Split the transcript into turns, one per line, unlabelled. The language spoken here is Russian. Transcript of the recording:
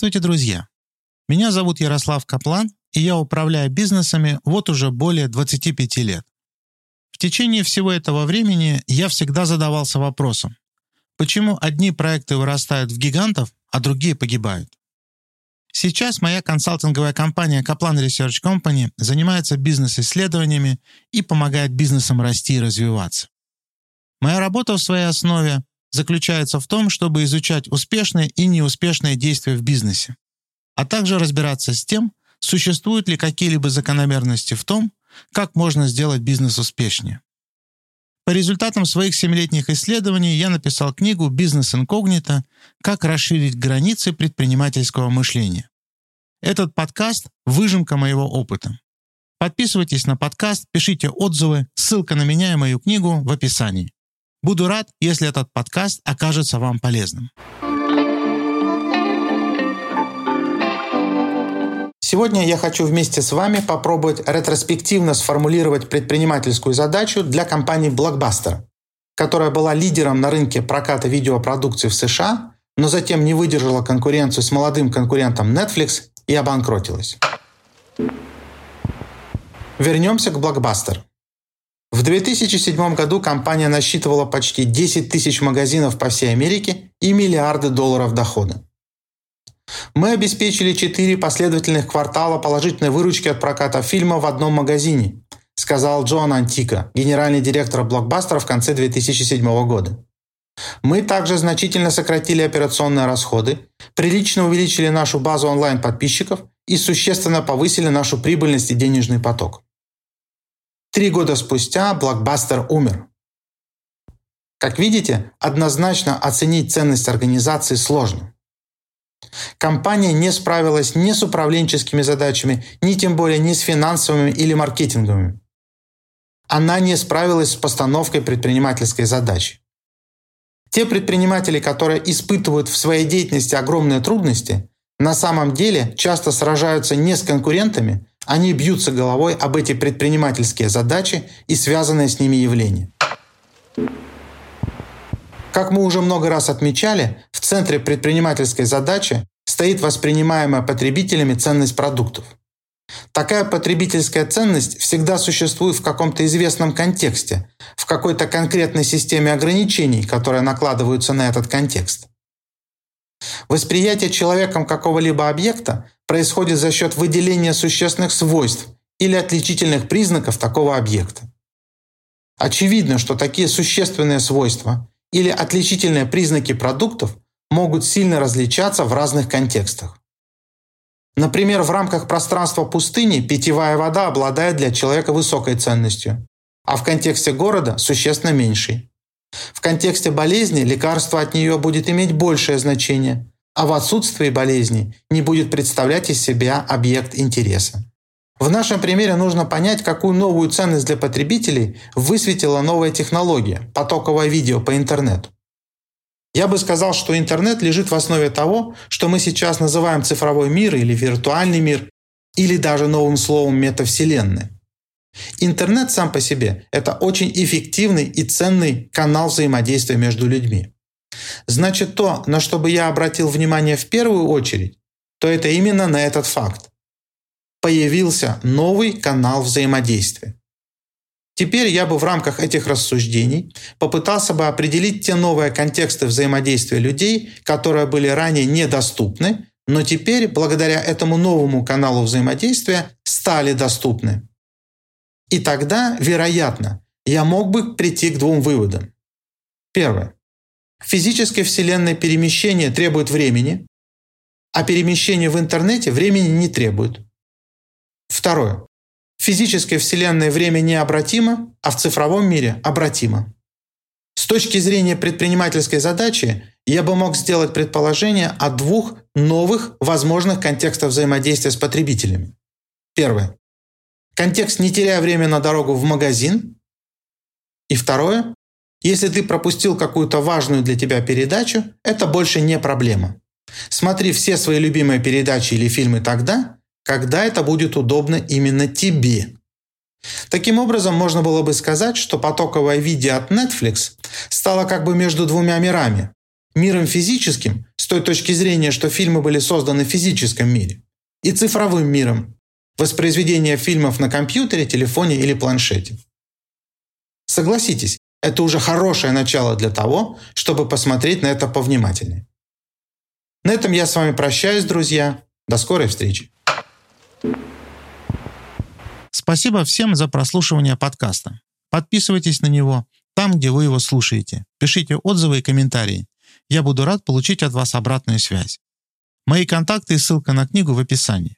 Здравствуйте, друзья! Меня зовут Ярослав Каплан, и я управляю бизнесами вот уже более 25 лет. В течение всего этого времени я всегда задавался вопросом, почему одни проекты вырастают в гигантов, а другие погибают. Сейчас моя консалтинговая компания Kaplan Research Company занимается бизнес-исследованиями и помогает бизнесам расти и развиваться. Моя работа в своей основе заключается в том, чтобы изучать успешные и неуспешные действия в бизнесе, а также разбираться с тем, существуют ли какие-либо закономерности в том, как можно сделать бизнес успешнее. По результатам своих семилетних исследований я написал книгу «Бизнес инкогнито. Как расширить границы предпринимательского мышления». Этот подкаст – выжимка моего опыта. Подписывайтесь на подкаст, пишите отзывы, ссылка на меня и мою книгу в описании. Буду рад, если этот подкаст окажется вам полезным. Сегодня я хочу вместе с вами попробовать ретроспективно сформулировать предпринимательскую задачу для компании Blockbuster, которая была лидером на рынке проката видеопродукции в США, но затем не выдержала конкуренцию с молодым конкурентом Netflix и обанкротилась. Вернемся к Blockbuster. В 2007 году компания насчитывала почти 10 тысяч магазинов по всей Америке и миллиарды долларов дохода. Мы обеспечили 4 последовательных квартала положительной выручки от проката фильма в одном магазине, сказал Джон Антика, генеральный директор блокбастера в конце 2007 года. Мы также значительно сократили операционные расходы, прилично увеличили нашу базу онлайн-подписчиков и существенно повысили нашу прибыльность и денежный поток. Три года спустя блокбастер умер. Как видите, однозначно оценить ценность организации сложно. Компания не справилась ни с управленческими задачами, ни тем более ни с финансовыми или маркетинговыми. Она не справилась с постановкой предпринимательской задачи. Те предприниматели, которые испытывают в своей деятельности огромные трудности, на самом деле часто сражаются не с конкурентами, они бьются головой об эти предпринимательские задачи и связанные с ними явления. Как мы уже много раз отмечали, в центре предпринимательской задачи стоит воспринимаемая потребителями ценность продуктов. Такая потребительская ценность всегда существует в каком-то известном контексте, в какой-то конкретной системе ограничений, которые накладываются на этот контекст. Восприятие человеком какого-либо объекта происходит за счет выделения существенных свойств или отличительных признаков такого объекта. Очевидно, что такие существенные свойства или отличительные признаки продуктов могут сильно различаться в разных контекстах. Например, в рамках пространства пустыни питьевая вода обладает для человека высокой ценностью, а в контексте города существенно меньшей. В контексте болезни лекарство от нее будет иметь большее значение, а в отсутствии болезни не будет представлять из себя объект интереса. В нашем примере нужно понять, какую новую ценность для потребителей высветила новая технология – потоковое видео по интернету. Я бы сказал, что интернет лежит в основе того, что мы сейчас называем цифровой мир или виртуальный мир, или даже новым словом метавселенная. Интернет сам по себе – это очень эффективный и ценный канал взаимодействия между людьми. Значит, то, на что бы я обратил внимание в первую очередь, то это именно на этот факт. Появился новый канал взаимодействия. Теперь я бы в рамках этих рассуждений попытался бы определить те новые контексты взаимодействия людей, которые были ранее недоступны, но теперь, благодаря этому новому каналу взаимодействия, стали доступны. И тогда, вероятно, я мог бы прийти к двум выводам. Первое. В физической вселенной перемещение требует времени, а перемещение в интернете времени не требует. Второе. В физической вселенной время необратимо, а в цифровом мире обратимо. С точки зрения предпринимательской задачи я бы мог сделать предположение о двух новых возможных контекстах взаимодействия с потребителями. Первое. Контекст «не теряя время на дорогу в магазин». И второе. Если ты пропустил какую-то важную для тебя передачу, это больше не проблема. Смотри все свои любимые передачи или фильмы тогда, когда это будет удобно именно тебе. Таким образом, можно было бы сказать, что потоковое видео от Netflix стало как бы между двумя мирами. Миром физическим с той точки зрения, что фильмы были созданы в физическом мире, и цифровым миром, воспроизведение фильмов на компьютере, телефоне или планшете. Согласитесь, это уже хорошее начало для того, чтобы посмотреть на это повнимательнее. На этом я с вами прощаюсь, друзья. До скорой встречи.
Спасибо всем за прослушивание подкаста. Подписывайтесь на него там, где вы его слушаете. Пишите отзывы и комментарии. Я буду рад получить от вас обратную связь. Мои контакты и ссылка на книгу в описании.